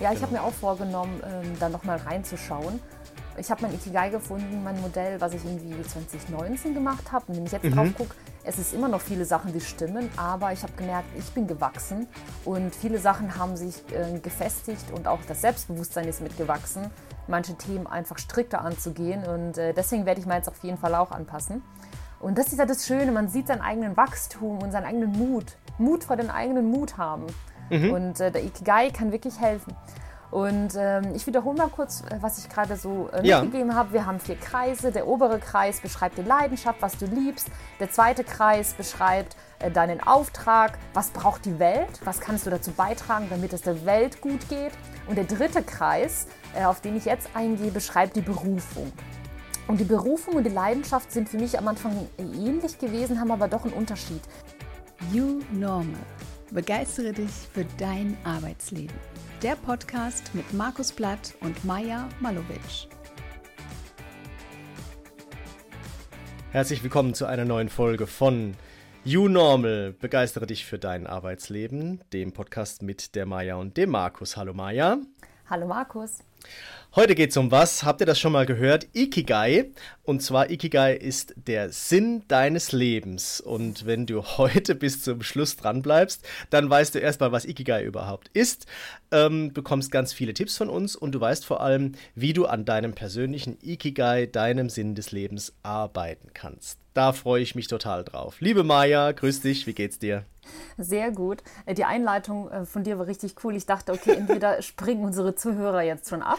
Ja, ich genau. habe mir auch vorgenommen, ähm, da nochmal reinzuschauen. Ich habe mein Ikigai gefunden, mein Modell, was ich irgendwie 2019 gemacht habe. Und wenn ich jetzt mhm. drauf gucke, es ist immer noch viele Sachen, die stimmen, aber ich habe gemerkt, ich bin gewachsen und viele Sachen haben sich äh, gefestigt und auch das Selbstbewusstsein ist mitgewachsen, manche Themen einfach strikter anzugehen und äh, deswegen werde ich mir jetzt auf jeden Fall auch anpassen. Und das ist ja das Schöne, man sieht seinen eigenen Wachstum und seinen eigenen Mut, Mut vor den eigenen Mut haben. Mhm. Und äh, der Ikigai kann wirklich helfen. Und ähm, ich wiederhole mal kurz, äh, was ich gerade so äh, mitgegeben ja. habe. Wir haben vier Kreise. Der obere Kreis beschreibt die Leidenschaft, was du liebst. Der zweite Kreis beschreibt äh, deinen Auftrag. Was braucht die Welt? Was kannst du dazu beitragen, damit es der Welt gut geht? Und der dritte Kreis, äh, auf den ich jetzt eingehe, beschreibt die Berufung. Und die Berufung und die Leidenschaft sind für mich am Anfang ähnlich gewesen, haben aber doch einen Unterschied. You Normal. Begeistere dich für dein Arbeitsleben. Der Podcast mit Markus Blatt und Maja Malovic. Herzlich willkommen zu einer neuen Folge von You Normal. Begeistere dich für dein Arbeitsleben, dem Podcast mit der Maja und dem Markus. Hallo Maja. Hallo Markus. Heute geht es um was? Habt ihr das schon mal gehört? Ikigai. Und zwar Ikigai ist der Sinn deines Lebens. Und wenn du heute bis zum Schluss dran bleibst, dann weißt du erstmal, was Ikigai überhaupt ist, ähm, bekommst ganz viele Tipps von uns und du weißt vor allem, wie du an deinem persönlichen Ikigai, deinem Sinn des Lebens arbeiten kannst. Da freue ich mich total drauf. Liebe Maja, grüß dich, wie geht's dir? Sehr gut. Die Einleitung äh, von dir war richtig cool. Ich dachte, okay, entweder springen unsere Zuhörer jetzt schon ab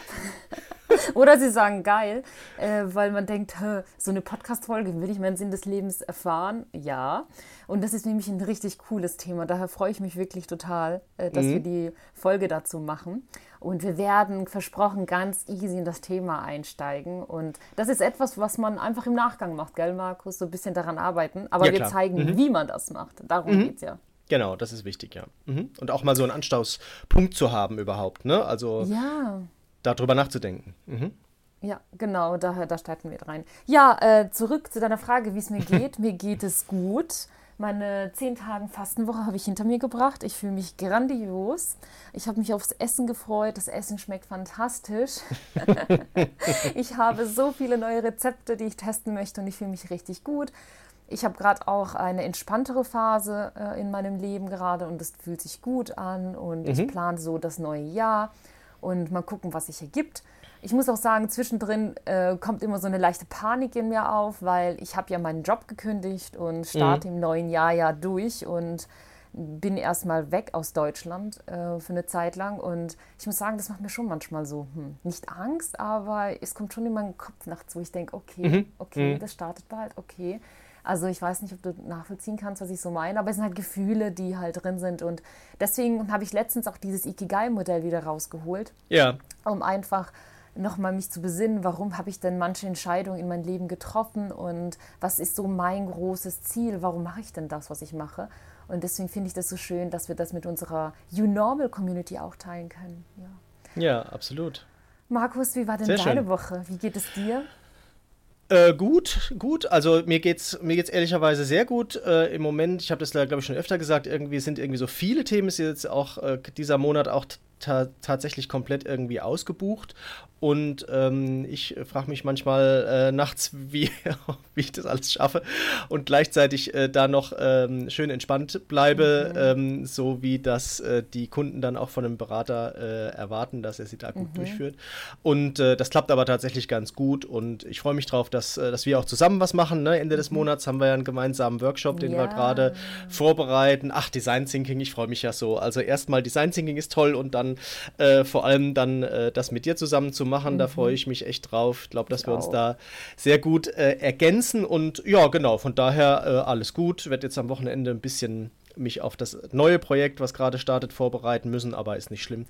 oder sie sagen geil, äh, weil man denkt, so eine Podcast-Folge, will ich meinen Sinn des Lebens erfahren? Ja. Und das ist nämlich ein richtig cooles Thema. Daher freue ich mich wirklich total, dass mhm. wir die Folge dazu machen. Und wir werden versprochen ganz easy in das Thema einsteigen. Und das ist etwas, was man einfach im Nachgang macht, gell, Markus? So ein bisschen daran arbeiten. Aber ja, wir zeigen, mhm. wie man das macht. Darum mhm. geht es ja. Genau, das ist wichtig, ja. Mhm. Und auch mal so einen Anstauspunkt zu haben überhaupt, ne? Also ja. Darüber nachzudenken. Mhm. Ja, genau, da, da starten wir rein. Ja, äh, zurück zu deiner Frage, wie es mir geht. mir geht es gut. Meine zehn Tage Fastenwoche habe ich hinter mir gebracht. Ich fühle mich grandios. Ich habe mich aufs Essen gefreut. Das Essen schmeckt fantastisch. ich habe so viele neue Rezepte, die ich testen möchte und ich fühle mich richtig gut. Ich habe gerade auch eine entspanntere Phase äh, in meinem Leben gerade und es fühlt sich gut an und mhm. ich plane so das neue Jahr und mal gucken, was sich ergibt. Ich muss auch sagen, zwischendrin äh, kommt immer so eine leichte Panik in mir auf, weil ich habe ja meinen Job gekündigt und starte mhm. im neuen Jahr ja durch und bin erstmal weg aus Deutschland äh, für eine Zeit lang und ich muss sagen, das macht mir schon manchmal so, hm, nicht Angst, aber es kommt schon in meinen Kopf nachts, wo ich denke, okay, mhm. okay, mhm. das startet bald, okay. Also ich weiß nicht, ob du nachvollziehen kannst, was ich so meine, aber es sind halt Gefühle, die halt drin sind. Und deswegen habe ich letztens auch dieses Ikigai-Modell wieder rausgeholt. Ja. Um einfach nochmal mich zu besinnen, warum habe ich denn manche Entscheidungen in meinem Leben getroffen und was ist so mein großes Ziel, warum mache ich denn das, was ich mache. Und deswegen finde ich das so schön, dass wir das mit unserer You Normal Community auch teilen können. Ja, ja absolut. Markus, wie war denn Sehr deine schön. Woche? Wie geht es dir? Äh, gut, gut. Also mir geht's mir geht's ehrlicherweise sehr gut äh, im Moment. Ich habe das glaube ich schon öfter gesagt. Irgendwie sind irgendwie so viele Themen. Ist jetzt auch äh, dieser Monat auch ta tatsächlich komplett irgendwie ausgebucht und ähm, ich frage mich manchmal äh, nachts, wie, wie ich das alles schaffe und gleichzeitig äh, da noch ähm, schön entspannt bleibe, mhm. ähm, so wie das äh, die Kunden dann auch von einem Berater äh, erwarten, dass er sie da gut mhm. durchführt. Und äh, das klappt aber tatsächlich ganz gut und ich freue mich drauf, dass, äh, dass wir auch zusammen was machen. Ne? Ende des mhm. Monats haben wir ja einen gemeinsamen Workshop, den ja. wir gerade vorbereiten. Ach, Design Thinking, ich freue mich ja so. Also erstmal Design Thinking ist toll und dann vor allem dann das mit dir zusammen zu machen. Mhm. Da freue ich mich echt drauf. Ich glaube, dass ich wir uns da sehr gut äh, ergänzen. Und ja, genau, von daher äh, alles gut. Ich werde jetzt am Wochenende ein bisschen mich auf das neue Projekt, was gerade startet, vorbereiten müssen, aber ist nicht schlimm.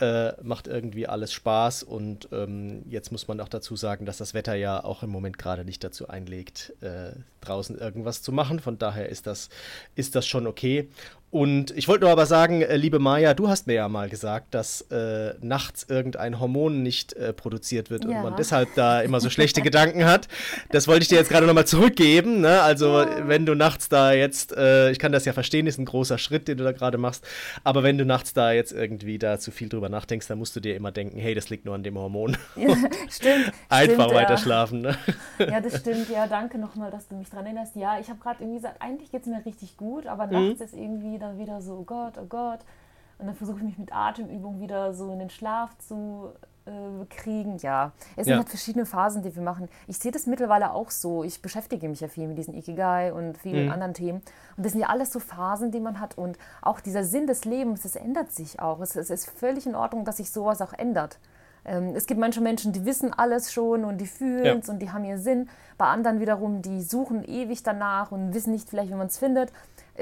Äh, macht irgendwie alles Spaß und ähm, jetzt muss man auch dazu sagen, dass das Wetter ja auch im Moment gerade nicht dazu einlegt, äh, draußen irgendwas zu machen. Von daher ist das, ist das schon okay. Und ich wollte nur aber sagen, äh, liebe Maya, du hast mir ja mal gesagt, dass äh, nachts irgendein Hormon nicht äh, produziert wird ja. und man deshalb da immer so schlechte Gedanken hat. Das wollte ich dir jetzt gerade nochmal zurückgeben. Ne? Also ja. wenn du nachts da jetzt, äh, ich kann das ja verstehen, ist ein großer Schritt, den du da gerade machst, aber wenn du nachts da jetzt irgendwie da zu viel drüber nachdenkst, dann musst du dir immer denken, hey, das liegt nur an dem Hormon. Ja, stimmt. Einfach stimmt, weiter schlafen. Ne? Ja, das stimmt. Ja, danke nochmal, dass du mich dran erinnerst. Ja, ich habe gerade irgendwie gesagt, eigentlich geht es mir richtig gut, aber nachts mhm. ist irgendwie dann wieder so, oh Gott, oh Gott. Und dann versuche ich mich mit Atemübung wieder so in den Schlaf zu äh, kriegen. Ja, es sind ja. halt verschiedene Phasen, die wir machen. Ich sehe das mittlerweile auch so. Ich beschäftige mich ja viel mit diesen Ikigai und vielen mhm. anderen Themen. Und das sind ja alles so Phasen, die man hat. Und auch dieser Sinn des Lebens, das ändert sich auch. Es, es ist völlig in Ordnung, dass sich sowas auch ändert. Ähm, es gibt manche Menschen, die wissen alles schon und die fühlen es ja. und die haben ihren Sinn. Bei anderen wiederum, die suchen ewig danach und wissen nicht vielleicht, wie man es findet.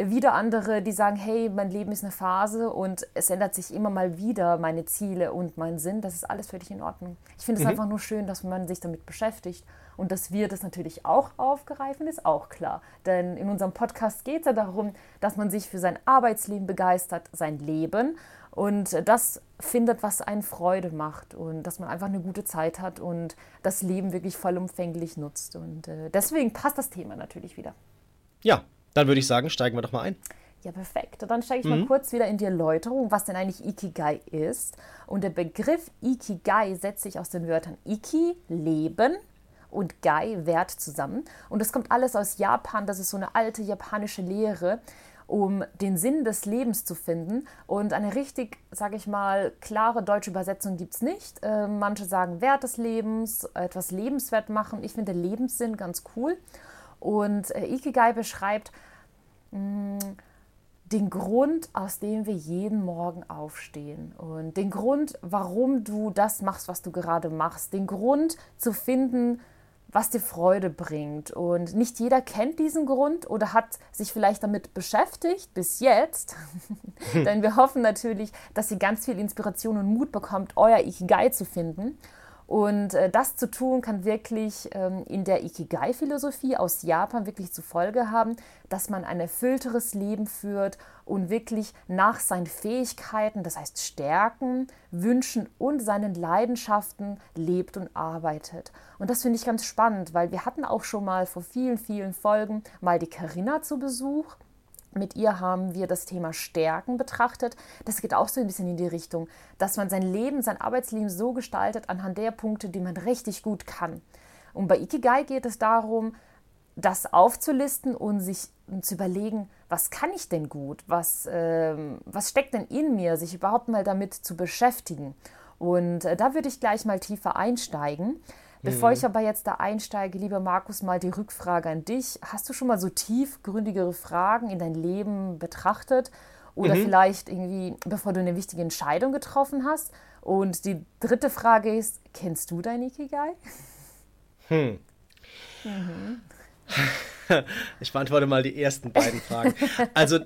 Wieder andere, die sagen, hey, mein Leben ist eine Phase und es ändert sich immer mal wieder meine Ziele und mein Sinn. Das ist alles völlig in Ordnung. Ich finde es mhm. einfach nur schön, dass man sich damit beschäftigt und dass wir das natürlich auch aufgreifen, ist auch klar. Denn in unserem Podcast geht es ja darum, dass man sich für sein Arbeitsleben begeistert, sein Leben und das findet, was einen Freude macht und dass man einfach eine gute Zeit hat und das Leben wirklich vollumfänglich nutzt. Und äh, deswegen passt das Thema natürlich wieder. Ja, dann würde ich sagen, steigen wir doch mal ein. Ja, perfekt. Dann steige ich mhm. mal kurz wieder in die Erläuterung, was denn eigentlich Ikigai ist. Und der Begriff Ikigai setzt sich aus den Wörtern Iki, Leben, und Gai, Wert zusammen. Und das kommt alles aus Japan. Das ist so eine alte japanische Lehre, um den Sinn des Lebens zu finden. Und eine richtig, sage ich mal, klare deutsche Übersetzung gibt es nicht. Äh, manche sagen Wert des Lebens, etwas lebenswert machen. Ich finde Lebenssinn ganz cool. Und äh, Ikigai beschreibt, den Grund, aus dem wir jeden Morgen aufstehen und den Grund, warum du das machst, was du gerade machst, den Grund zu finden, was dir Freude bringt. Und nicht jeder kennt diesen Grund oder hat sich vielleicht damit beschäftigt bis jetzt. Denn wir hoffen natürlich, dass ihr ganz viel Inspiration und Mut bekommt, euer Ikigai zu finden. Und äh, das zu tun kann wirklich ähm, in der Ikigai-Philosophie aus Japan wirklich zur Folge haben, dass man ein erfüllteres Leben führt und wirklich nach seinen Fähigkeiten, das heißt Stärken, Wünschen und seinen Leidenschaften lebt und arbeitet. Und das finde ich ganz spannend, weil wir hatten auch schon mal vor vielen, vielen Folgen mal die Karina zu Besuch. Mit ihr haben wir das Thema Stärken betrachtet. Das geht auch so ein bisschen in die Richtung, dass man sein Leben, sein Arbeitsleben so gestaltet anhand der Punkte, die man richtig gut kann. Und bei Ikigai geht es darum, das aufzulisten und sich zu überlegen, was kann ich denn gut, was, äh, was steckt denn in mir, sich überhaupt mal damit zu beschäftigen. Und äh, da würde ich gleich mal tiefer einsteigen. Bevor mhm. ich aber jetzt da einsteige, lieber Markus, mal die Rückfrage an dich. Hast du schon mal so tiefgründigere Fragen in dein Leben betrachtet? Oder mhm. vielleicht irgendwie, bevor du eine wichtige Entscheidung getroffen hast? Und die dritte Frage ist, kennst du dein Ikigai? Hm. Mhm. Ich beantworte mal die ersten beiden Fragen. Also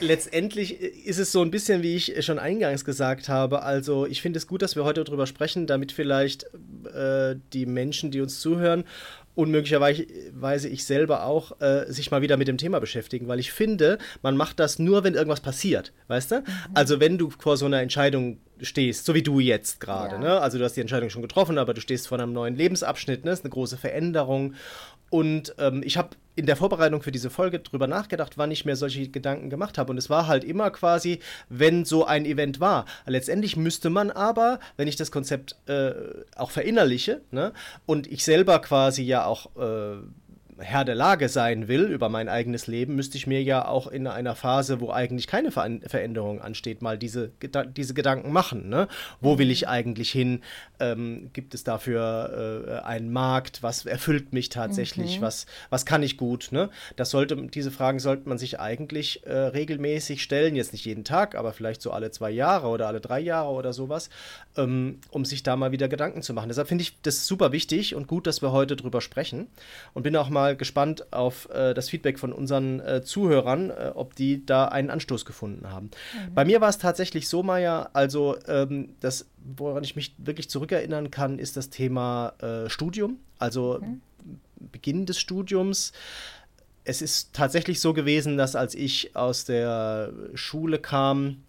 letztendlich ist es so ein bisschen, wie ich schon eingangs gesagt habe. Also ich finde es gut, dass wir heute darüber sprechen, damit vielleicht äh, die Menschen, die uns zuhören und möglicherweise ich selber auch äh, sich mal wieder mit dem Thema beschäftigen, weil ich finde, man macht das nur, wenn irgendwas passiert, weißt du? Mhm. Also wenn du vor so einer Entscheidung stehst, so wie du jetzt gerade, ja. ne? Also du hast die Entscheidung schon getroffen, aber du stehst vor einem neuen Lebensabschnitt, ne? Das ist eine große Veränderung und ähm, ich habe in der Vorbereitung für diese Folge drüber nachgedacht, wann ich mir solche Gedanken gemacht habe. Und es war halt immer quasi, wenn so ein Event war. Letztendlich müsste man aber, wenn ich das Konzept äh, auch verinnerliche, ne, und ich selber quasi ja auch äh, Herr der Lage sein will über mein eigenes Leben, müsste ich mir ja auch in einer Phase, wo eigentlich keine Ver Veränderung ansteht, mal diese, diese Gedanken machen. Ne? Wo will ich eigentlich hin? Ähm, gibt es dafür äh, einen Markt? Was erfüllt mich tatsächlich? Mhm. Was, was kann ich gut? Ne? Das sollte, diese Fragen sollte man sich eigentlich äh, regelmäßig stellen. Jetzt nicht jeden Tag, aber vielleicht so alle zwei Jahre oder alle drei Jahre oder sowas, ähm, um sich da mal wieder Gedanken zu machen. Deshalb finde ich das super wichtig und gut, dass wir heute drüber sprechen. Und bin auch mal gespannt auf äh, das Feedback von unseren äh, Zuhörern, äh, ob die da einen Anstoß gefunden haben. Mhm. Bei mir war es tatsächlich so, Maya, also ähm, das, woran ich mich wirklich zurückerinnern kann, ist das Thema äh, Studium, also mhm. Beginn des Studiums es ist tatsächlich so gewesen, dass als ich aus der Schule kam,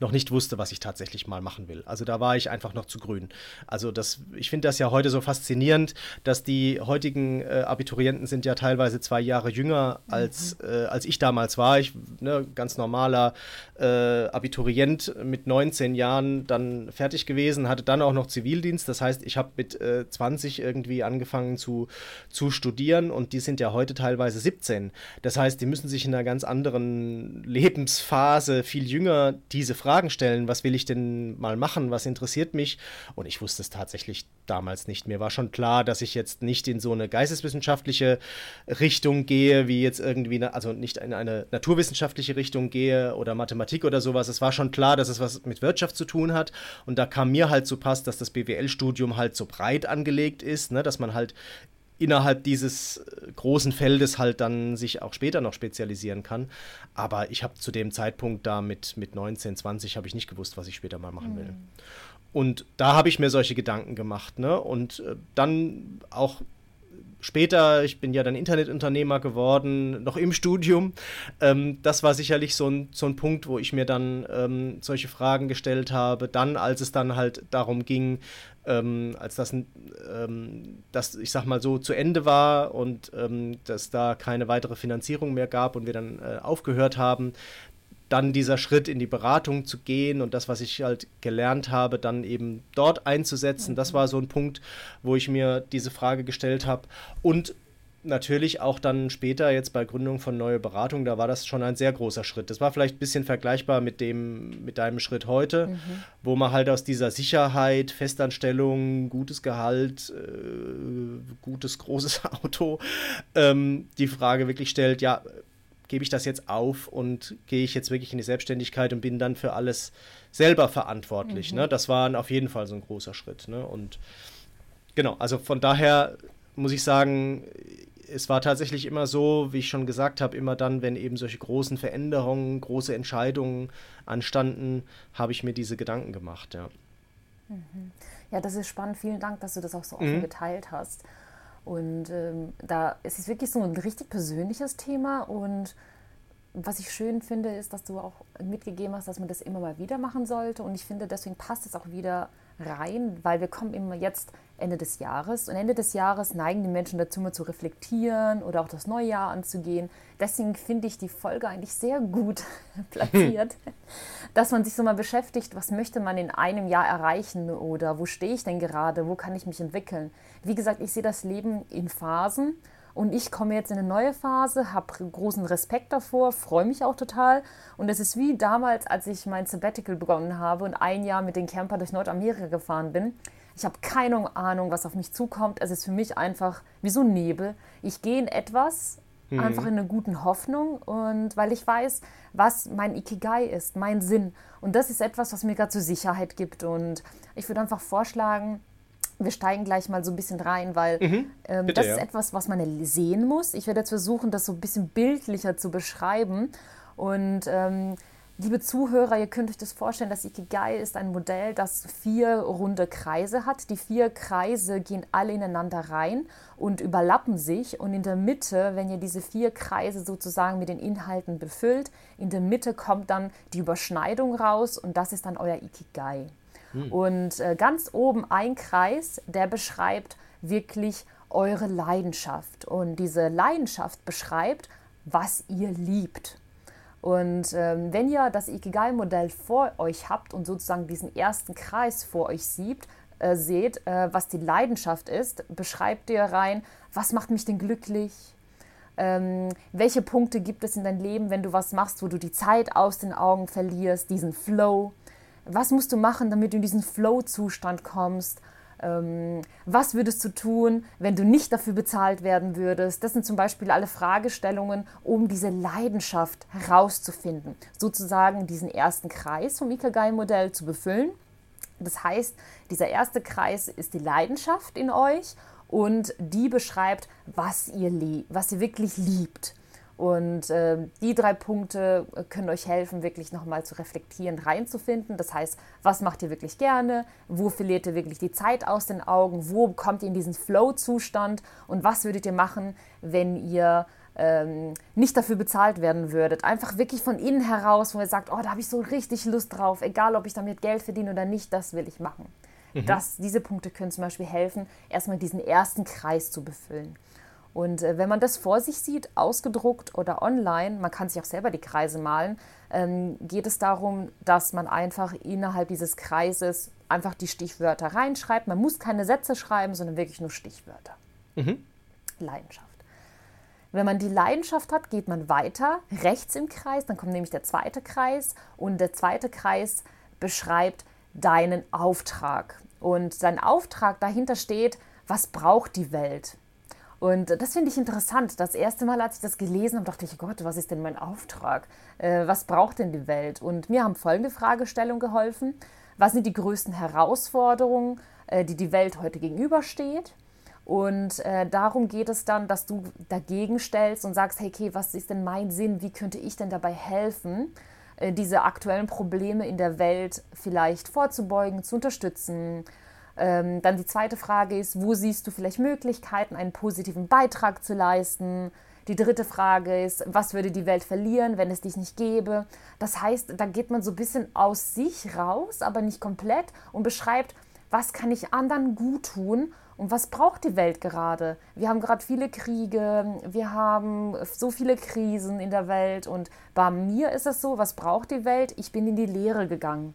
noch nicht wusste, was ich tatsächlich mal machen will. Also da war ich einfach noch zu grün. Also das, ich finde das ja heute so faszinierend, dass die heutigen äh, Abiturienten sind ja teilweise zwei Jahre jünger als, mhm. äh, als ich damals war. Ich, ne, ganz normaler äh, Abiturient mit 19 Jahren dann fertig gewesen, hatte dann auch noch Zivildienst. Das heißt, ich habe mit 20 äh, irgendwie angefangen zu, zu studieren und die sind ja heute teilweise 17. Das heißt, die müssen sich in einer ganz anderen Lebensphase viel jünger diese Frage Fragen stellen, was will ich denn mal machen, was interessiert mich. Und ich wusste es tatsächlich damals nicht. Mir war schon klar, dass ich jetzt nicht in so eine geisteswissenschaftliche Richtung gehe, wie jetzt irgendwie, also nicht in eine naturwissenschaftliche Richtung gehe oder Mathematik oder sowas. Es war schon klar, dass es was mit Wirtschaft zu tun hat. Und da kam mir halt zu Pass, dass das BWL-Studium halt so breit angelegt ist, ne, dass man halt innerhalb dieses äh, großen Feldes halt dann sich auch später noch spezialisieren kann. Aber ich habe zu dem Zeitpunkt da mit, mit 19, 20 habe ich nicht gewusst, was ich später mal machen will. Mhm. Und da habe ich mir solche Gedanken gemacht. Ne? Und äh, dann auch später, ich bin ja dann Internetunternehmer geworden, noch im Studium. Ähm, das war sicherlich so ein, so ein Punkt, wo ich mir dann ähm, solche Fragen gestellt habe. Dann, als es dann halt darum ging, ähm, als das, ähm, das, ich sag mal so, zu Ende war und ähm, dass da keine weitere Finanzierung mehr gab und wir dann äh, aufgehört haben, dann dieser Schritt in die Beratung zu gehen und das, was ich halt gelernt habe, dann eben dort einzusetzen, das war so ein Punkt, wo ich mir diese Frage gestellt habe. Und natürlich auch dann später jetzt bei Gründung von Neue Beratung, da war das schon ein sehr großer Schritt. Das war vielleicht ein bisschen vergleichbar mit dem, mit deinem Schritt heute, mhm. wo man halt aus dieser Sicherheit, Festanstellung, gutes Gehalt, äh, gutes großes Auto, ähm, die Frage wirklich stellt, ja, gebe ich das jetzt auf und gehe ich jetzt wirklich in die Selbstständigkeit und bin dann für alles selber verantwortlich. Ne? Mhm. Ne? Das war auf jeden Fall so ein großer Schritt. Ne? Und genau, also von daher muss ich sagen, es war tatsächlich immer so, wie ich schon gesagt habe, immer dann, wenn eben solche großen Veränderungen, große Entscheidungen anstanden, habe ich mir diese Gedanken gemacht, ja. Mhm. Ja, das ist spannend. Vielen Dank, dass du das auch so offen mhm. geteilt hast. Und ähm, da es ist wirklich so ein richtig persönliches Thema und was ich schön finde, ist, dass du auch mitgegeben hast, dass man das immer mal wieder machen sollte. Und ich finde, deswegen passt es auch wieder rein, weil wir kommen immer jetzt Ende des Jahres. Und Ende des Jahres neigen die Menschen dazu, mal zu reflektieren oder auch das neue Jahr anzugehen. Deswegen finde ich die Folge eigentlich sehr gut platziert, dass man sich so mal beschäftigt, was möchte man in einem Jahr erreichen oder wo stehe ich denn gerade, wo kann ich mich entwickeln. Wie gesagt, ich sehe das Leben in Phasen und ich komme jetzt in eine neue Phase, habe großen Respekt davor, freue mich auch total. Und es ist wie damals, als ich mein Sabbatical begonnen habe und ein Jahr mit den Camper durch Nordamerika gefahren bin. Ich habe keine Ahnung, was auf mich zukommt. Es ist für mich einfach wie so ein Nebel. Ich gehe in etwas, mhm. einfach in einer guten Hoffnung und weil ich weiß, was mein Ikigai ist, mein Sinn. Und das ist etwas, was mir gerade so Sicherheit gibt. Und ich würde einfach vorschlagen, wir steigen gleich mal so ein bisschen rein, weil mhm, ähm, bitte, das ist ja. etwas, was man sehen muss. Ich werde jetzt versuchen, das so ein bisschen bildlicher zu beschreiben. Und ähm, liebe Zuhörer, ihr könnt euch das vorstellen, das Ikigai ist ein Modell, das vier runde Kreise hat. Die vier Kreise gehen alle ineinander rein und überlappen sich. Und in der Mitte, wenn ihr diese vier Kreise sozusagen mit den Inhalten befüllt, in der Mitte kommt dann die Überschneidung raus und das ist dann euer Ikigai. Hm. Und äh, ganz oben ein Kreis, der beschreibt wirklich eure Leidenschaft. Und diese Leidenschaft beschreibt, was ihr liebt. Und ähm, wenn ihr das Ikigai-Modell vor euch habt und sozusagen diesen ersten Kreis vor euch sieht, äh, seht, äh, was die Leidenschaft ist, beschreibt ihr rein, was macht mich denn glücklich? Ähm, welche Punkte gibt es in deinem Leben, wenn du was machst, wo du die Zeit aus den Augen verlierst, diesen Flow? Was musst du machen, damit du in diesen Flow-Zustand kommst? Ähm, was würdest du tun, wenn du nicht dafür bezahlt werden würdest? Das sind zum Beispiel alle Fragestellungen, um diese Leidenschaft herauszufinden. Sozusagen diesen ersten Kreis vom Ikagai-Modell zu befüllen. Das heißt, dieser erste Kreis ist die Leidenschaft in euch und die beschreibt, was ihr, was ihr wirklich liebt. Und äh, die drei Punkte können euch helfen, wirklich nochmal zu reflektieren, reinzufinden. Das heißt, was macht ihr wirklich gerne? Wo verliert ihr wirklich die Zeit aus den Augen? Wo kommt ihr in diesen Flow-Zustand? Und was würdet ihr machen, wenn ihr ähm, nicht dafür bezahlt werden würdet. Einfach wirklich von innen heraus, wo ihr sagt, oh, da habe ich so richtig Lust drauf, egal ob ich damit Geld verdiene oder nicht, das will ich machen. Mhm. Das, diese Punkte können zum Beispiel helfen, erstmal diesen ersten Kreis zu befüllen. Und äh, wenn man das vor sich sieht, ausgedruckt oder online, man kann sich auch selber die Kreise malen, ähm, geht es darum, dass man einfach innerhalb dieses Kreises einfach die Stichwörter reinschreibt. Man muss keine Sätze schreiben, sondern wirklich nur Stichwörter. Mhm. Leidenschaft. Wenn man die Leidenschaft hat, geht man weiter rechts im Kreis, dann kommt nämlich der zweite Kreis und der zweite Kreis beschreibt deinen Auftrag. Und dein Auftrag dahinter steht, was braucht die Welt? Und das finde ich interessant. Das erste Mal, als ich das gelesen habe, dachte ich, Gott, was ist denn mein Auftrag? Äh, was braucht denn die Welt? Und mir haben folgende Fragestellungen geholfen. Was sind die größten Herausforderungen, äh, die die Welt heute gegenübersteht? Und äh, darum geht es dann, dass du dagegen stellst und sagst, hey, okay, was ist denn mein Sinn? Wie könnte ich denn dabei helfen, äh, diese aktuellen Probleme in der Welt vielleicht vorzubeugen, zu unterstützen? Ähm, dann die zweite Frage ist, wo siehst du vielleicht Möglichkeiten, einen positiven Beitrag zu leisten? Die dritte Frage ist, was würde die Welt verlieren, wenn es dich nicht gäbe? Das heißt, da geht man so ein bisschen aus sich raus, aber nicht komplett und beschreibt, was kann ich anderen gut tun und was braucht die Welt gerade? Wir haben gerade viele Kriege, wir haben so viele Krisen in der Welt und bei mir ist es so, was braucht die Welt? Ich bin in die Lehre gegangen.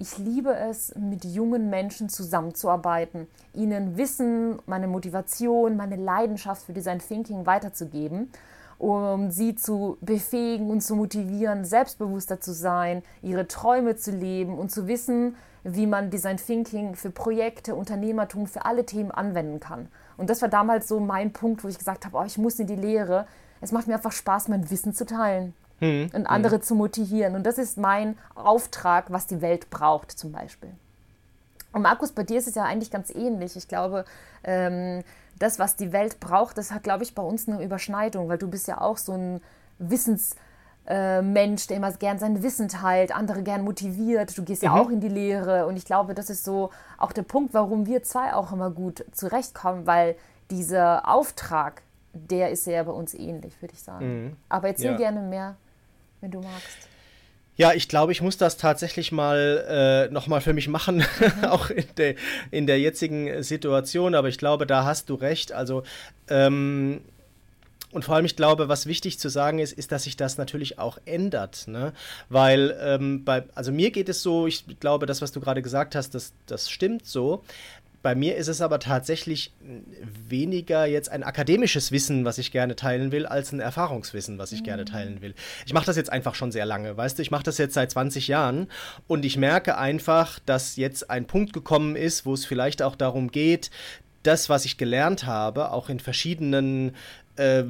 Ich liebe es, mit jungen Menschen zusammenzuarbeiten, ihnen Wissen, meine Motivation, meine Leidenschaft für Design Thinking weiterzugeben, um sie zu befähigen und zu motivieren, selbstbewusster zu sein, ihre Träume zu leben und zu wissen, wie man Design Thinking für Projekte, Unternehmertum, für alle Themen anwenden kann. Und das war damals so mein Punkt, wo ich gesagt habe, oh, ich muss in die Lehre. Es macht mir einfach Spaß, mein Wissen zu teilen hm. und andere hm. zu motivieren. Und das ist mein Auftrag, was die Welt braucht zum Beispiel. Und Markus, bei dir ist es ja eigentlich ganz ähnlich. Ich glaube, ähm, das, was die Welt braucht, das hat, glaube ich, bei uns eine Überschneidung, weil du bist ja auch so ein Wissens- äh, Mensch, der immer gern sein Wissen teilt, andere gern motiviert. Du gehst ja mhm. auch in die Lehre. Und ich glaube, das ist so auch der Punkt, warum wir zwei auch immer gut zurechtkommen, weil dieser Auftrag, der ist ja bei uns ähnlich, würde ich sagen. Mhm. Aber erzähl ja. gerne mehr, wenn du magst. Ja, ich glaube, ich muss das tatsächlich mal äh, nochmal für mich machen, mhm. auch in der, in der jetzigen Situation. Aber ich glaube, da hast du recht. Also ähm, und vor allem, ich glaube, was wichtig zu sagen ist, ist, dass sich das natürlich auch ändert. Ne? Weil, ähm, bei, also mir geht es so, ich glaube, das, was du gerade gesagt hast, das, das stimmt so. Bei mir ist es aber tatsächlich weniger jetzt ein akademisches Wissen, was ich gerne teilen will, als ein Erfahrungswissen, was ich mhm. gerne teilen will. Ich mache das jetzt einfach schon sehr lange, weißt du, ich mache das jetzt seit 20 Jahren und ich merke einfach, dass jetzt ein Punkt gekommen ist, wo es vielleicht auch darum geht, das, was ich gelernt habe, auch in verschiedenen äh,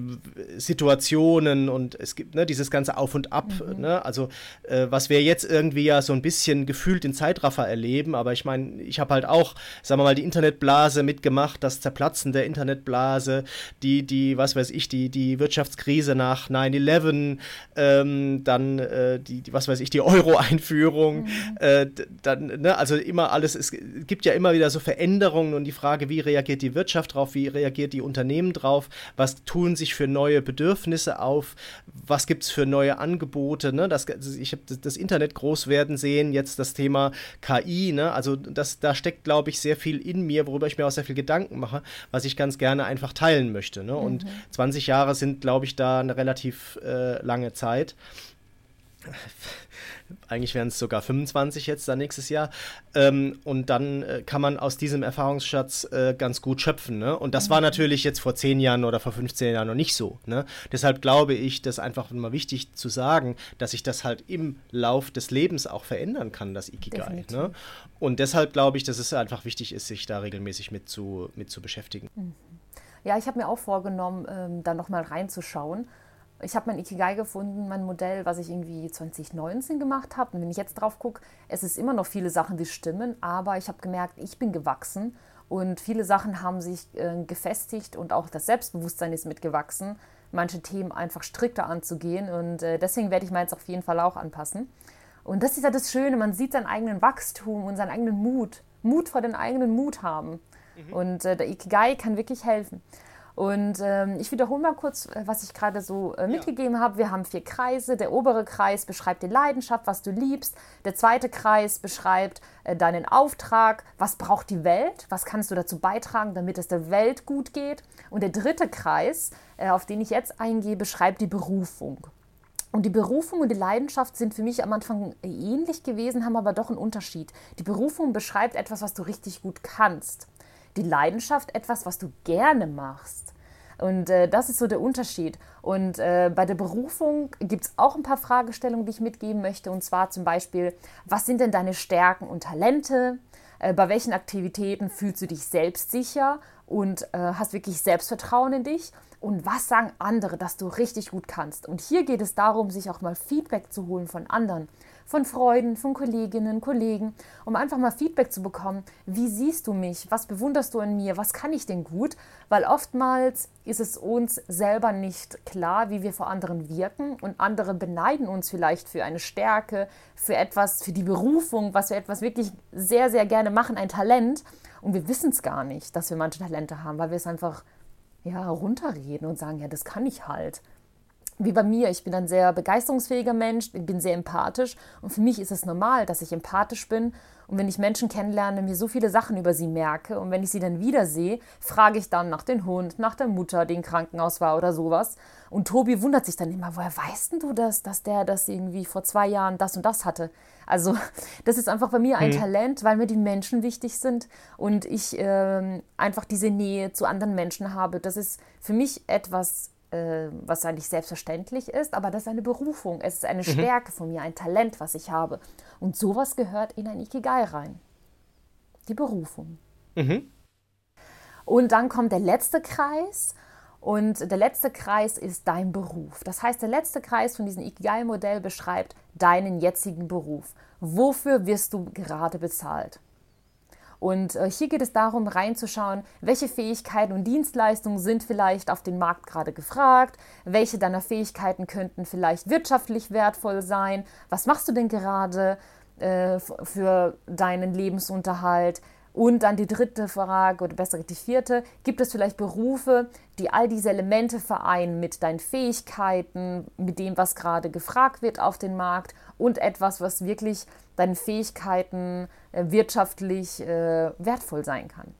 Situationen und es gibt ne, dieses ganze Auf und Ab. Mhm. Ne? Also, äh, was wir jetzt irgendwie ja so ein bisschen gefühlt in Zeitraffer erleben, aber ich meine, ich habe halt auch, sagen wir mal, die Internetblase mitgemacht, das Zerplatzen der Internetblase, die, die, was weiß ich, die, die Wirtschaftskrise nach 9-11, ähm, dann äh, die, die, was weiß ich, die Euro-Einführung, mhm. Äh, dann, ne, also immer alles, es gibt ja immer wieder so Veränderungen und die Frage, wie reagiert die Wirtschaft drauf, wie reagiert die Unternehmen drauf, was tut tun sich für neue Bedürfnisse auf, was gibt es für neue Angebote. Ne? Das, ich habe das Internet groß werden sehen, jetzt das Thema KI. Ne? Also das, da steckt, glaube ich, sehr viel in mir, worüber ich mir auch sehr viel Gedanken mache, was ich ganz gerne einfach teilen möchte. Ne? Und mhm. 20 Jahre sind, glaube ich, da eine relativ äh, lange Zeit eigentlich wären es sogar 25 jetzt dann nächstes Jahr. Ähm, und dann äh, kann man aus diesem Erfahrungsschatz äh, ganz gut schöpfen. Ne? Und das mhm. war natürlich jetzt vor 10 Jahren oder vor 15 Jahren noch nicht so. Ne? Deshalb glaube ich, das ist einfach immer wichtig zu sagen, dass sich das halt im Lauf des Lebens auch verändern kann, das Ikigai. Ne? Und deshalb glaube ich, dass es einfach wichtig ist, sich da regelmäßig mit zu, mit zu beschäftigen. Mhm. Ja, ich habe mir auch vorgenommen, ähm, da nochmal reinzuschauen ich habe mein Ikigai gefunden, mein Modell, was ich irgendwie 2019 gemacht habe. Und wenn ich jetzt drauf gucke, es ist immer noch viele Sachen, die stimmen, aber ich habe gemerkt, ich bin gewachsen und viele Sachen haben sich äh, gefestigt und auch das Selbstbewusstsein ist mitgewachsen, manche Themen einfach strikter anzugehen und äh, deswegen werde ich meins auf jeden Fall auch anpassen. Und das ist ja das Schöne, man sieht seinen eigenen Wachstum und seinen eigenen Mut, Mut vor den eigenen Mut haben. Mhm. Und äh, der Ikigai kann wirklich helfen. Und ähm, ich wiederhole mal kurz, äh, was ich gerade so äh, mitgegeben ja. habe. Wir haben vier Kreise. Der obere Kreis beschreibt die Leidenschaft, was du liebst. Der zweite Kreis beschreibt äh, deinen Auftrag, was braucht die Welt, was kannst du dazu beitragen, damit es der Welt gut geht. Und der dritte Kreis, äh, auf den ich jetzt eingehe, beschreibt die Berufung. Und die Berufung und die Leidenschaft sind für mich am Anfang ähnlich gewesen, haben aber doch einen Unterschied. Die Berufung beschreibt etwas, was du richtig gut kannst die Leidenschaft etwas, was du gerne machst. Und äh, das ist so der Unterschied. Und äh, bei der Berufung gibt es auch ein paar Fragestellungen, die ich mitgeben möchte. Und zwar zum Beispiel, was sind denn deine Stärken und Talente? Äh, bei welchen Aktivitäten fühlst du dich selbstsicher und äh, hast wirklich Selbstvertrauen in dich? Und was sagen andere, dass du richtig gut kannst? Und hier geht es darum, sich auch mal Feedback zu holen von anderen von Freunden, von Kolleginnen, Kollegen, um einfach mal Feedback zu bekommen. Wie siehst du mich? Was bewunderst du in mir? Was kann ich denn gut? Weil oftmals ist es uns selber nicht klar, wie wir vor anderen wirken und andere beneiden uns vielleicht für eine Stärke, für etwas, für die Berufung, was wir etwas wirklich sehr, sehr gerne machen, ein Talent. Und wir wissen es gar nicht, dass wir manche Talente haben, weil wir es einfach ja, runterreden und sagen, ja, das kann ich halt wie bei mir, ich bin ein sehr begeisterungsfähiger Mensch, ich bin sehr empathisch und für mich ist es normal, dass ich empathisch bin und wenn ich Menschen kennenlerne, mir so viele Sachen über sie merke und wenn ich sie dann wiedersehe, frage ich dann nach dem Hund, nach der Mutter, die im Krankenhaus war oder sowas und Tobi wundert sich dann immer, woher weißt du das, dass der das irgendwie vor zwei Jahren das und das hatte? Also das ist einfach bei mir ein mhm. Talent, weil mir die Menschen wichtig sind und ich äh, einfach diese Nähe zu anderen Menschen habe. Das ist für mich etwas was eigentlich selbstverständlich ist, aber das ist eine Berufung. Es ist eine mhm. Stärke von mir, ein Talent, was ich habe. Und sowas gehört in ein Ikigai rein. Die Berufung. Mhm. Und dann kommt der letzte Kreis. Und der letzte Kreis ist dein Beruf. Das heißt, der letzte Kreis von diesem Ikigai-Modell beschreibt deinen jetzigen Beruf. Wofür wirst du gerade bezahlt? Und äh, hier geht es darum, reinzuschauen, welche Fähigkeiten und Dienstleistungen sind vielleicht auf dem Markt gerade gefragt, welche deiner Fähigkeiten könnten vielleicht wirtschaftlich wertvoll sein, was machst du denn gerade äh, für deinen Lebensunterhalt, und dann die dritte Frage oder besser die vierte, gibt es vielleicht Berufe, die all diese Elemente vereinen mit deinen Fähigkeiten, mit dem, was gerade gefragt wird auf dem Markt und etwas, was wirklich deinen Fähigkeiten äh, wirtschaftlich äh, wertvoll sein kann.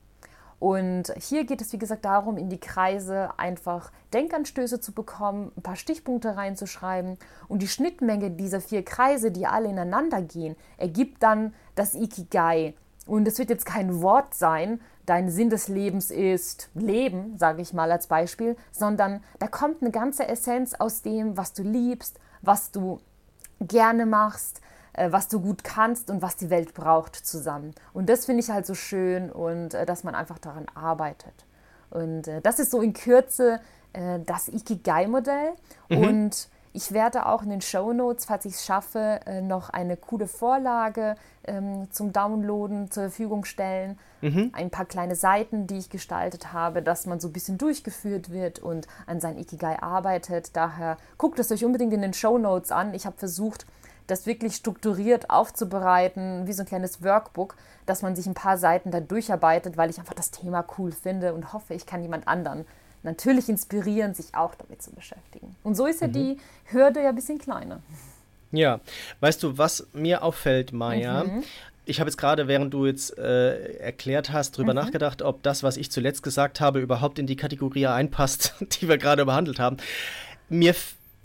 Und hier geht es, wie gesagt, darum, in die Kreise einfach Denkanstöße zu bekommen, ein paar Stichpunkte reinzuschreiben. Und die Schnittmenge dieser vier Kreise, die alle ineinander gehen, ergibt dann das Ikigai, und es wird jetzt kein Wort sein, dein Sinn des Lebens ist Leben, sage ich mal als Beispiel, sondern da kommt eine ganze Essenz aus dem, was du liebst, was du gerne machst, was du gut kannst und was die Welt braucht zusammen. Und das finde ich halt so schön und äh, dass man einfach daran arbeitet. Und äh, das ist so in Kürze das Ikigai-Modell. Mhm. Und ich werde auch in den Show Notes, falls ich es schaffe, äh, noch eine coole Vorlage ähm, zum Downloaden zur Verfügung stellen. Mhm. Ein paar kleine Seiten, die ich gestaltet habe, dass man so ein bisschen durchgeführt wird und an sein Ikigai arbeitet. Daher guckt es euch unbedingt in den Show Notes an. Ich habe versucht, das wirklich strukturiert aufzubereiten, wie so ein kleines Workbook, dass man sich ein paar Seiten da durcharbeitet, weil ich einfach das Thema cool finde und hoffe, ich kann jemand anderen natürlich inspirieren, sich auch damit zu beschäftigen. Und so ist ja mhm. die Hürde ja ein bisschen kleiner. Ja, weißt du, was mir auffällt, Maja? Mhm. Ich habe jetzt gerade, während du jetzt äh, erklärt hast, darüber mhm. nachgedacht, ob das, was ich zuletzt gesagt habe, überhaupt in die Kategorie einpasst, die wir gerade behandelt haben. Mir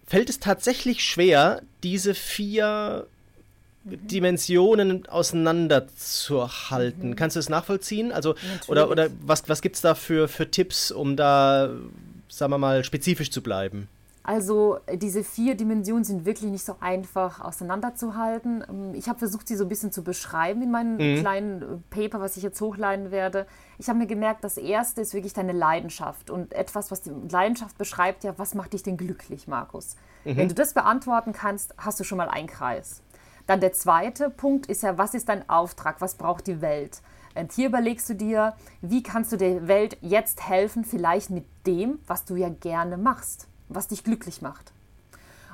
fällt es tatsächlich schwer, diese vier Dimensionen auseinanderzuhalten. Mhm. Kannst du das nachvollziehen? Also, oder, oder was, was gibt es da für, für Tipps, um da, sagen wir mal, spezifisch zu bleiben? Also diese vier Dimensionen sind wirklich nicht so einfach auseinanderzuhalten. Ähm, ich habe versucht, sie so ein bisschen zu beschreiben in meinem mhm. kleinen äh, Paper, was ich jetzt hochladen werde. Ich habe mir gemerkt, das erste ist wirklich deine Leidenschaft und etwas, was die Leidenschaft beschreibt, ja, was macht dich denn glücklich, Markus? Mhm. Wenn du das beantworten kannst, hast du schon mal einen Kreis. Dann der zweite Punkt ist ja, was ist dein Auftrag? Was braucht die Welt? Und hier überlegst du dir, wie kannst du der Welt jetzt helfen, vielleicht mit dem, was du ja gerne machst, was dich glücklich macht.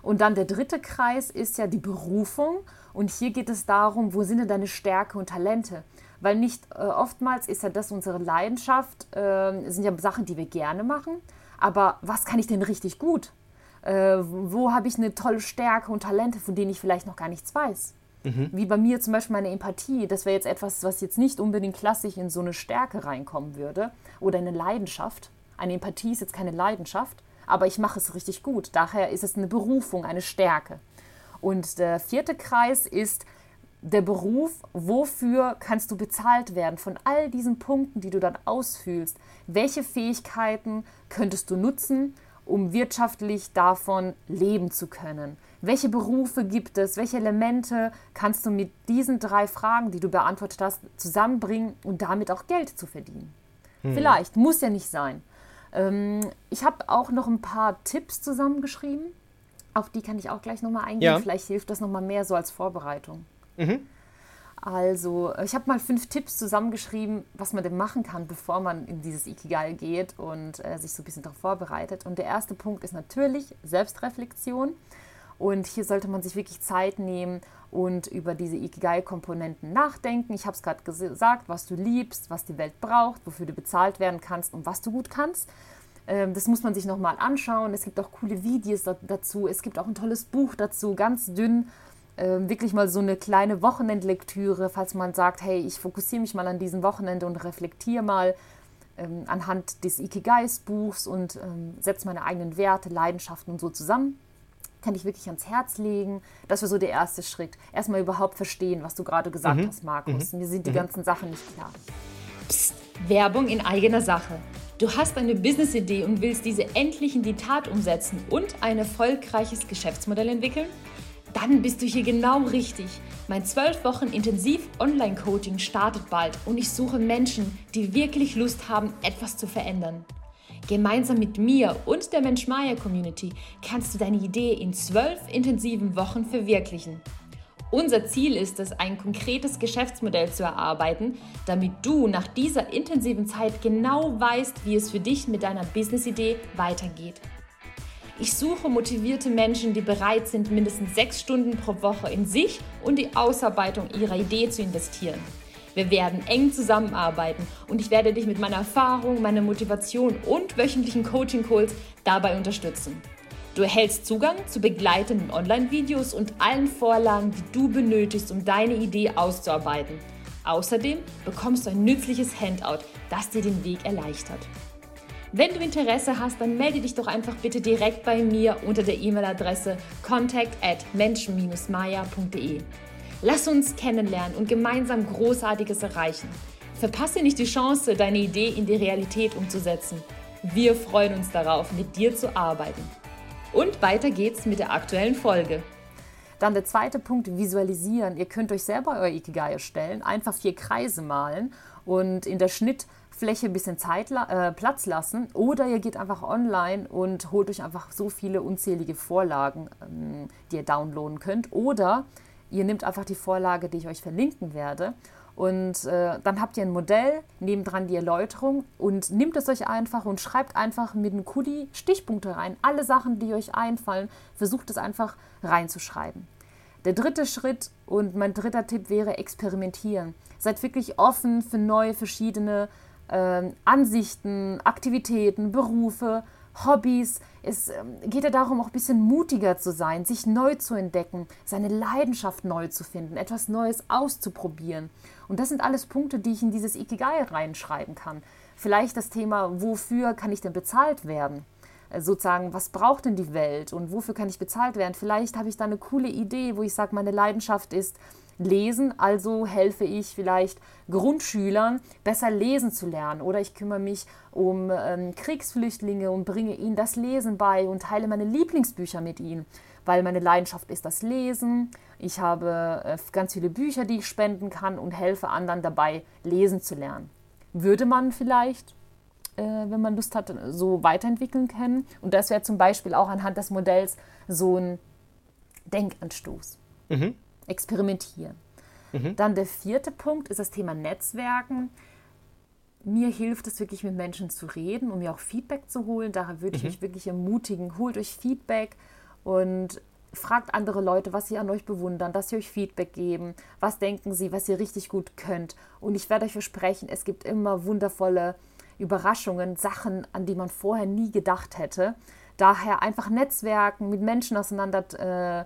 Und dann der dritte Kreis ist ja die Berufung. Und hier geht es darum, wo sind denn deine Stärke und Talente? Weil nicht äh, oftmals ist ja das unsere Leidenschaft, äh, sind ja Sachen, die wir gerne machen. Aber was kann ich denn richtig gut? Äh, wo habe ich eine tolle Stärke und Talente, von denen ich vielleicht noch gar nichts weiß? Mhm. Wie bei mir zum Beispiel meine Empathie. Das wäre jetzt etwas, was jetzt nicht unbedingt klassisch in so eine Stärke reinkommen würde oder eine Leidenschaft. Eine Empathie ist jetzt keine Leidenschaft, aber ich mache es richtig gut. Daher ist es eine Berufung, eine Stärke. Und der vierte Kreis ist der Beruf, wofür kannst du bezahlt werden von all diesen Punkten, die du dann ausfühlst. Welche Fähigkeiten könntest du nutzen, um wirtschaftlich davon leben zu können? Welche Berufe gibt es? Welche Elemente kannst du mit diesen drei Fragen, die du beantwortet hast, zusammenbringen und damit auch Geld zu verdienen? Hm. Vielleicht, muss ja nicht sein. Ähm, ich habe auch noch ein paar Tipps zusammengeschrieben. Auf die kann ich auch gleich nochmal eingehen. Ja. Vielleicht hilft das nochmal mehr so als Vorbereitung. Mhm. Also, ich habe mal fünf Tipps zusammengeschrieben, was man denn machen kann, bevor man in dieses Ikigai geht und äh, sich so ein bisschen darauf vorbereitet. Und der erste Punkt ist natürlich Selbstreflexion. Und hier sollte man sich wirklich Zeit nehmen und über diese Ikigai-Komponenten nachdenken. Ich habe es gerade gesagt, was du liebst, was die Welt braucht, wofür du bezahlt werden kannst und was du gut kannst. Ähm, das muss man sich nochmal anschauen. Es gibt auch coole Videos dazu. Es gibt auch ein tolles Buch dazu, ganz dünn ähm, wirklich mal so eine kleine Wochenendlektüre, falls man sagt, hey, ich fokussiere mich mal an diesem Wochenende und reflektiere mal ähm, anhand des Ikigais-Buchs und setze meine eigenen Werte, Leidenschaften und so zusammen. Kann ich wirklich ans Herz legen. Das wäre so der erste Schritt. Erstmal überhaupt verstehen, was du gerade gesagt mhm. hast, Markus. Mhm. Mir sind die mhm. ganzen Sachen nicht klar. Psst, Werbung in eigener Sache. Du hast eine Business-Idee und willst diese endlich in die Tat umsetzen und ein erfolgreiches Geschäftsmodell entwickeln? dann bist du hier genau richtig. Mein 12 Wochen intensiv Online-Coaching startet bald und ich suche Menschen, die wirklich Lust haben, etwas zu verändern. Gemeinsam mit mir und der Mensch Maya Community kannst du deine Idee in 12 intensiven Wochen verwirklichen. Unser Ziel ist es, ein konkretes Geschäftsmodell zu erarbeiten, damit du nach dieser intensiven Zeit genau weißt, wie es für dich mit deiner Business-Idee weitergeht. Ich suche motivierte Menschen, die bereit sind, mindestens sechs Stunden pro Woche in sich und die Ausarbeitung ihrer Idee zu investieren. Wir werden eng zusammenarbeiten und ich werde dich mit meiner Erfahrung, meiner Motivation und wöchentlichen Coaching-Calls dabei unterstützen. Du erhältst Zugang zu begleitenden Online-Videos und allen Vorlagen, die du benötigst, um deine Idee auszuarbeiten. Außerdem bekommst du ein nützliches Handout, das dir den Weg erleichtert. Wenn du Interesse hast, dann melde dich doch einfach bitte direkt bei mir unter der E-Mail-Adresse contact at menschen-maya.de. Lass uns kennenlernen und gemeinsam Großartiges erreichen. Verpasse nicht die Chance, deine Idee in die Realität umzusetzen. Wir freuen uns darauf, mit dir zu arbeiten. Und weiter geht's mit der aktuellen Folge. Dann der zweite Punkt, visualisieren. Ihr könnt euch selber euer Ikigai erstellen, einfach vier Kreise malen und in der Schnitt Fläche ein bisschen Zeit, äh, Platz lassen oder ihr geht einfach online und holt euch einfach so viele unzählige Vorlagen, ähm, die ihr downloaden könnt. Oder ihr nehmt einfach die Vorlage, die ich euch verlinken werde. Und äh, dann habt ihr ein Modell, nebendran die Erläuterung und nehmt es euch einfach und schreibt einfach mit einem Kuli Stichpunkte rein. Alle Sachen, die euch einfallen, versucht es einfach reinzuschreiben. Der dritte Schritt und mein dritter Tipp wäre experimentieren. Seid wirklich offen für neue, verschiedene äh, Ansichten, Aktivitäten, Berufe, Hobbys. Es äh, geht ja darum, auch ein bisschen mutiger zu sein, sich neu zu entdecken, seine Leidenschaft neu zu finden, etwas Neues auszuprobieren. Und das sind alles Punkte, die ich in dieses Ikigai reinschreiben kann. Vielleicht das Thema, wofür kann ich denn bezahlt werden? Äh, sozusagen, was braucht denn die Welt und wofür kann ich bezahlt werden? Vielleicht habe ich da eine coole Idee, wo ich sage, meine Leidenschaft ist, lesen, also helfe ich vielleicht Grundschülern besser lesen zu lernen oder ich kümmere mich um ähm, Kriegsflüchtlinge und bringe ihnen das Lesen bei und teile meine Lieblingsbücher mit ihnen, weil meine Leidenschaft ist das Lesen. Ich habe äh, ganz viele Bücher, die ich spenden kann und helfe anderen dabei, lesen zu lernen. Würde man vielleicht äh, wenn man Lust hat, so weiterentwickeln können. Und das wäre zum Beispiel auch anhand des Modells so ein Denkanstoß. Mhm experimentieren. Mhm. Dann der vierte Punkt ist das Thema Netzwerken. Mir hilft es wirklich, mit Menschen zu reden, um mir auch Feedback zu holen. Daher würde ich mhm. euch wirklich ermutigen, holt euch Feedback und fragt andere Leute, was sie an euch bewundern, dass sie euch Feedback geben, was denken sie, was ihr richtig gut könnt. Und ich werde euch versprechen, es gibt immer wundervolle Überraschungen, Sachen, an die man vorher nie gedacht hätte. Daher einfach Netzwerken, mit Menschen auseinander, äh,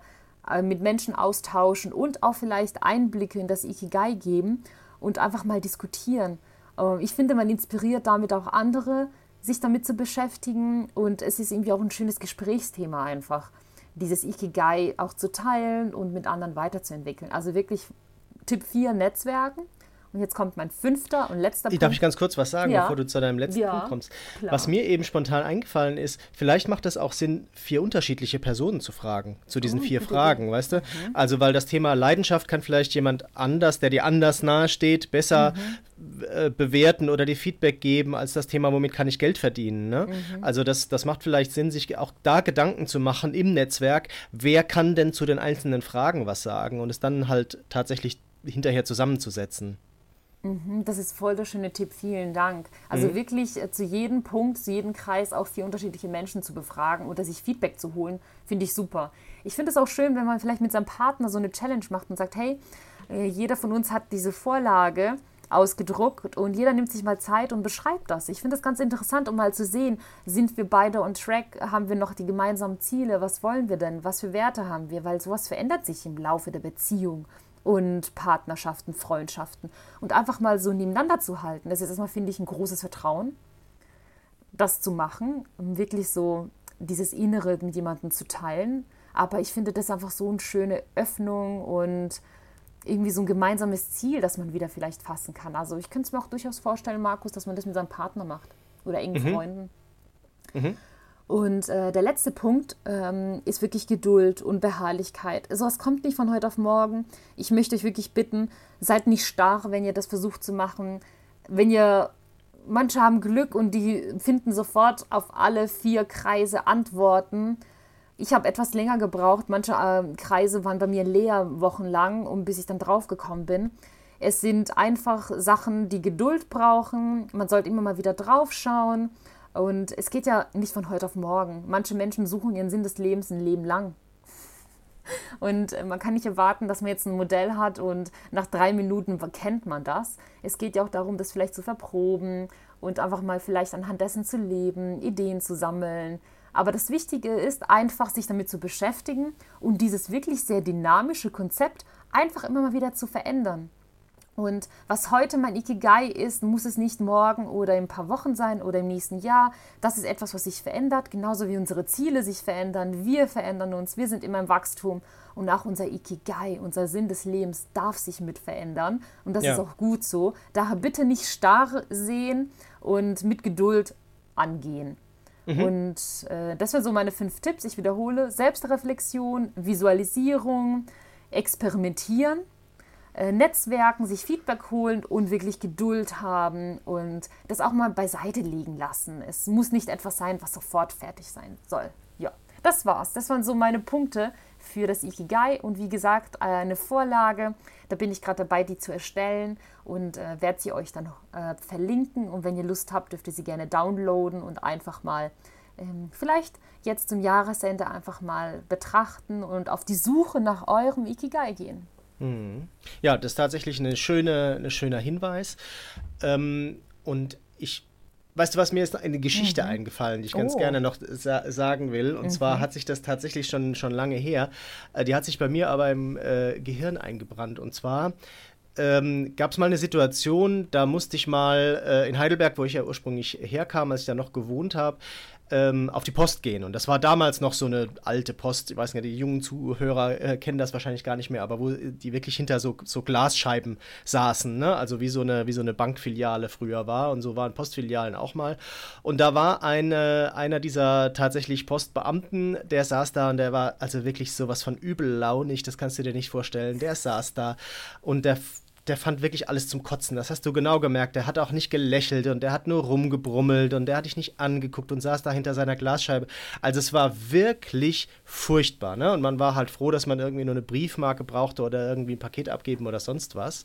mit Menschen austauschen und auch vielleicht Einblicke in das Ikigai geben und einfach mal diskutieren. Äh, ich finde, man inspiriert damit auch andere, sich damit zu beschäftigen und es ist irgendwie auch ein schönes Gesprächsthema einfach, dieses Ikigai auch zu teilen und mit anderen weiterzuentwickeln. Also wirklich Tipp 4, Netzwerken. Und jetzt kommt mein fünfter und letzter Punkt. Darf ich ganz kurz was sagen, ja. bevor du zu deinem letzten ja, Punkt kommst? Klar. Was mir eben spontan eingefallen ist, vielleicht macht es auch Sinn, vier unterschiedliche Personen zu fragen, zu diesen oh, vier Fragen, weißt du? Mhm. Also, weil das Thema Leidenschaft kann vielleicht jemand anders, der dir anders nahe steht, besser mhm. äh, bewerten oder dir Feedback geben, als das Thema, womit kann ich Geld verdienen. Ne? Mhm. Also, das, das macht vielleicht Sinn, sich auch da Gedanken zu machen im Netzwerk, wer kann denn zu den einzelnen Fragen was sagen und es dann halt tatsächlich hinterher zusammenzusetzen. Mhm, das ist voll der schöne Tipp, vielen Dank. Also mhm. wirklich äh, zu jedem Punkt, zu jedem Kreis auch vier unterschiedliche Menschen zu befragen oder sich Feedback zu holen, finde ich super. Ich finde es auch schön, wenn man vielleicht mit seinem Partner so eine Challenge macht und sagt, hey, äh, jeder von uns hat diese Vorlage ausgedruckt und jeder nimmt sich mal Zeit und beschreibt das. Ich finde das ganz interessant, um mal zu sehen, sind wir beide on track, haben wir noch die gemeinsamen Ziele, was wollen wir denn, was für Werte haben wir, weil sowas verändert sich im Laufe der Beziehung und Partnerschaften, Freundschaften und einfach mal so nebeneinander zu halten. Das ist erstmal, finde ich, ein großes Vertrauen, das zu machen, um wirklich so dieses Innere mit jemandem zu teilen. Aber ich finde das einfach so eine schöne Öffnung und irgendwie so ein gemeinsames Ziel, das man wieder vielleicht fassen kann. Also ich könnte es mir auch durchaus vorstellen, Markus, dass man das mit seinem Partner macht oder engen mhm. Freunden. Mhm. Und äh, der letzte Punkt ähm, ist wirklich Geduld und Beharrlichkeit. So also, kommt nicht von heute auf morgen. Ich möchte euch wirklich bitten, seid nicht starr, wenn ihr das versucht zu machen. Wenn ihr, manche haben Glück und die finden sofort auf alle vier Kreise Antworten. Ich habe etwas länger gebraucht. Manche äh, Kreise waren bei mir leer wochenlang, um bis ich dann drauf gekommen bin. Es sind einfach Sachen, die Geduld brauchen. Man sollte immer mal wieder drauf schauen. Und es geht ja nicht von heute auf morgen. Manche Menschen suchen ihren Sinn des Lebens ein Leben lang. Und äh, man kann nicht erwarten, dass man jetzt ein Modell hat und nach drei Minuten kennt man das. Es geht ja auch darum, das vielleicht zu verproben und einfach mal vielleicht anhand dessen zu leben, Ideen zu sammeln. Aber das Wichtige ist einfach, sich damit zu beschäftigen und dieses wirklich sehr dynamische Konzept einfach immer mal wieder zu verändern. Und was heute mein Ikigai ist, muss es nicht morgen oder in ein paar Wochen sein oder im nächsten Jahr. Das ist etwas, was sich verändert, genauso wie unsere Ziele sich verändern. Wir verändern uns, wir sind immer im Wachstum und auch unser Ikigai, unser Sinn des Lebens darf sich mit verändern. Und das ja. ist auch gut so. Daher bitte nicht starr sehen und mit Geduld angehen. Mhm. Und äh, das wären so meine fünf Tipps. Ich wiederhole: Selbstreflexion, Visualisierung, Experimentieren Netzwerken, sich Feedback holen und wirklich Geduld haben und das auch mal beiseite liegen lassen. Es muss nicht etwas sein, was sofort fertig sein soll. Ja, das war's. Das waren so meine Punkte für das Ikigai und wie gesagt, eine Vorlage. Da bin ich gerade dabei, die zu erstellen und äh, werde sie euch dann äh, verlinken. Und wenn ihr Lust habt, dürft ihr sie gerne downloaden und einfach mal ähm, vielleicht jetzt zum Jahresende einfach mal betrachten und auf die Suche nach eurem Ikigai gehen. Mhm. Ja, das ist tatsächlich eine schöne, ein schöner Hinweis. Ähm, und ich Weißt du was, mir ist eine Geschichte mhm. eingefallen, die ich ganz oh. gerne noch sa sagen will. Und mhm. zwar hat sich das tatsächlich schon, schon lange her. Äh, die hat sich bei mir aber im äh, Gehirn eingebrannt. Und zwar ähm, gab es mal eine Situation, da musste ich mal äh, in Heidelberg, wo ich ja ursprünglich herkam, als ich da noch gewohnt habe, ähm, auf die Post gehen. Und das war damals noch so eine alte Post. Ich weiß nicht, die jungen Zuhörer äh, kennen das wahrscheinlich gar nicht mehr, aber wo die wirklich hinter so, so Glasscheiben saßen. Ne? Also wie so, eine, wie so eine Bankfiliale früher war. Und so waren Postfilialen auch mal. Und da war eine, einer dieser tatsächlich Postbeamten, der saß da und der war also wirklich sowas von übellaunig. Das kannst du dir nicht vorstellen. Der saß da und der der fand wirklich alles zum Kotzen. Das hast du genau gemerkt. Der hat auch nicht gelächelt und der hat nur rumgebrummelt und der hat dich nicht angeguckt und saß da hinter seiner Glasscheibe. Also es war wirklich furchtbar. Ne? Und man war halt froh, dass man irgendwie nur eine Briefmarke brauchte oder irgendwie ein Paket abgeben oder sonst was.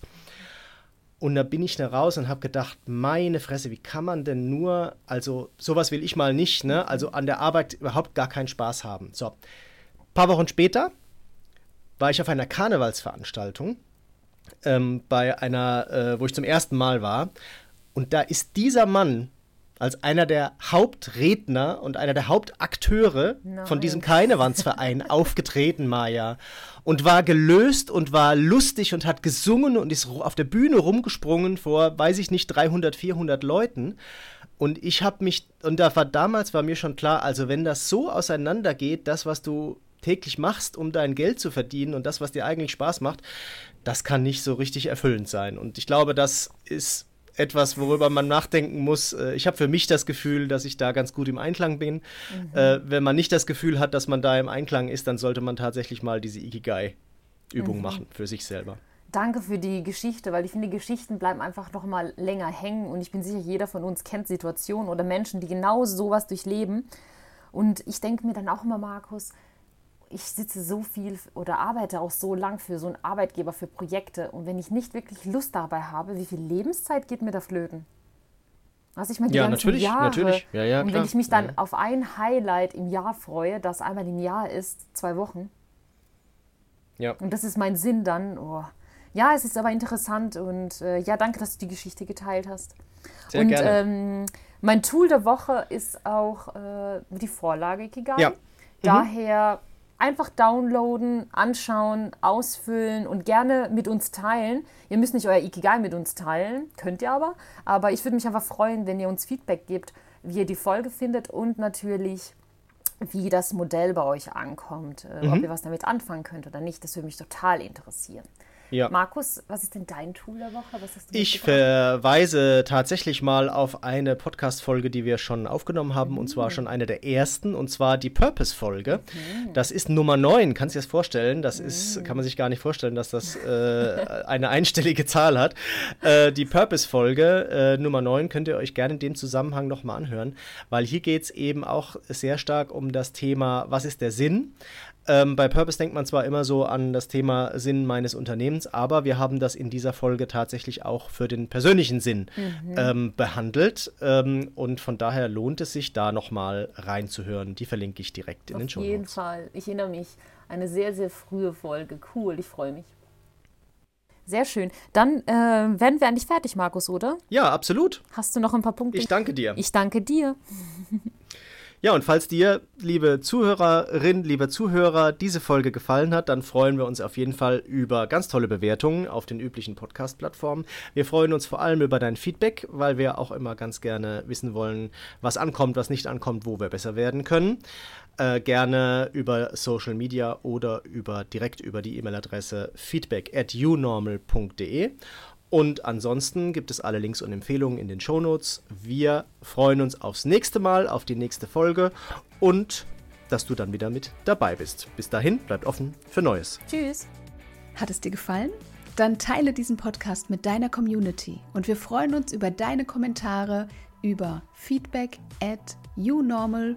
Und da bin ich da raus und habe gedacht, meine Fresse, wie kann man denn nur, also sowas will ich mal nicht, ne? Also an der Arbeit überhaupt gar keinen Spaß haben. So, paar Wochen später war ich auf einer Karnevalsveranstaltung, ähm, bei einer, äh, wo ich zum ersten Mal war. Und da ist dieser Mann als einer der Hauptredner und einer der Hauptakteure Nein. von diesem Karnevalsverein aufgetreten, Maja. Und war gelöst und war lustig und hat gesungen und ist auf der Bühne rumgesprungen vor, weiß ich nicht, 300, 400 Leuten. Und ich habe mich, und da war damals war mir schon klar, also wenn das so auseinandergeht, das, was du täglich machst, um dein Geld zu verdienen und das, was dir eigentlich Spaß macht, das kann nicht so richtig erfüllend sein. Und ich glaube, das ist etwas, worüber man nachdenken muss. Äh, ich habe für mich das Gefühl, dass ich da ganz gut im Einklang bin. Mhm. Äh, wenn man nicht das Gefühl hat, dass man da im Einklang ist, dann sollte man tatsächlich mal diese Ikigai-Übung mhm. machen für sich selber. Danke für die Geschichte, weil ich finde, Geschichten bleiben einfach noch mal länger hängen und ich bin sicher, jeder von uns kennt Situationen oder Menschen, die genau sowas durchleben. Und ich denke mir dann auch immer, Markus, ich sitze so viel oder arbeite auch so lang für so einen Arbeitgeber, für Projekte. Und wenn ich nicht wirklich Lust dabei habe, wie viel Lebenszeit geht mir da flöten? Also ich meine, die ja, ganzen natürlich, Jahre. natürlich. Ja, ja, und wenn ich mich dann ja, auf ein Highlight im Jahr freue, das einmal im Jahr ist, zwei Wochen. Ja. Und das ist mein Sinn dann. Oh. Ja, es ist aber interessant und äh, ja, danke, dass du die Geschichte geteilt hast. Sehr und gerne. Ähm, mein Tool der Woche ist auch äh, die Vorlage Kigai. Ja. Mhm. Daher einfach downloaden, anschauen, ausfüllen und gerne mit uns teilen. Ihr müsst nicht euer Ikigai mit uns teilen, könnt ihr aber. Aber ich würde mich einfach freuen, wenn ihr uns Feedback gebt, wie ihr die Folge findet und natürlich, wie das Modell bei euch ankommt. Äh, mhm. Ob ihr was damit anfangen könnt oder nicht, das würde mich total interessieren. Ja. Markus, was ist denn dein Tool der Woche? ich verweise tatsächlich mal auf eine Podcast-Folge, die wir schon aufgenommen haben, mhm. und zwar mhm. schon eine der ersten, und zwar die Purpose-Folge. Mhm. Das ist Nummer 9, kannst du dir das vorstellen? Das ist, mhm. kann man sich gar nicht vorstellen, dass das äh, eine einstellige Zahl hat. Äh, die Purpose-Folge äh, Nummer 9 könnt ihr euch gerne in dem Zusammenhang nochmal anhören, weil hier geht es eben auch sehr stark um das Thema, was ist der Sinn? Ähm, bei Purpose denkt man zwar immer so an das Thema Sinn meines Unternehmens, aber wir haben das in dieser Folge tatsächlich auch für den persönlichen Sinn mhm. ähm, behandelt. Ähm, und von daher lohnt es sich, da nochmal reinzuhören. Die verlinke ich direkt in Auf den Show. Auf jeden Fall. Ich erinnere mich. Eine sehr, sehr frühe Folge. Cool, ich freue mich. Sehr schön. Dann äh, werden wir eigentlich fertig, Markus, oder? Ja, absolut. Hast du noch ein paar Punkte? Ich danke dir. Ich danke dir. Ja, und falls dir, liebe Zuhörerin, liebe Zuhörer, diese Folge gefallen hat, dann freuen wir uns auf jeden Fall über ganz tolle Bewertungen auf den üblichen Podcast-Plattformen. Wir freuen uns vor allem über dein Feedback, weil wir auch immer ganz gerne wissen wollen, was ankommt, was nicht ankommt, wo wir besser werden können. Äh, gerne über Social Media oder über direkt über die E-Mail-Adresse feedback at unormal.de. Und ansonsten gibt es alle Links und Empfehlungen in den Shownotes. Wir freuen uns aufs nächste Mal, auf die nächste Folge und dass du dann wieder mit dabei bist. Bis dahin, bleibt offen für Neues. Tschüss. Hat es dir gefallen? Dann teile diesen Podcast mit deiner Community und wir freuen uns über deine Kommentare über feedback at unormal.de.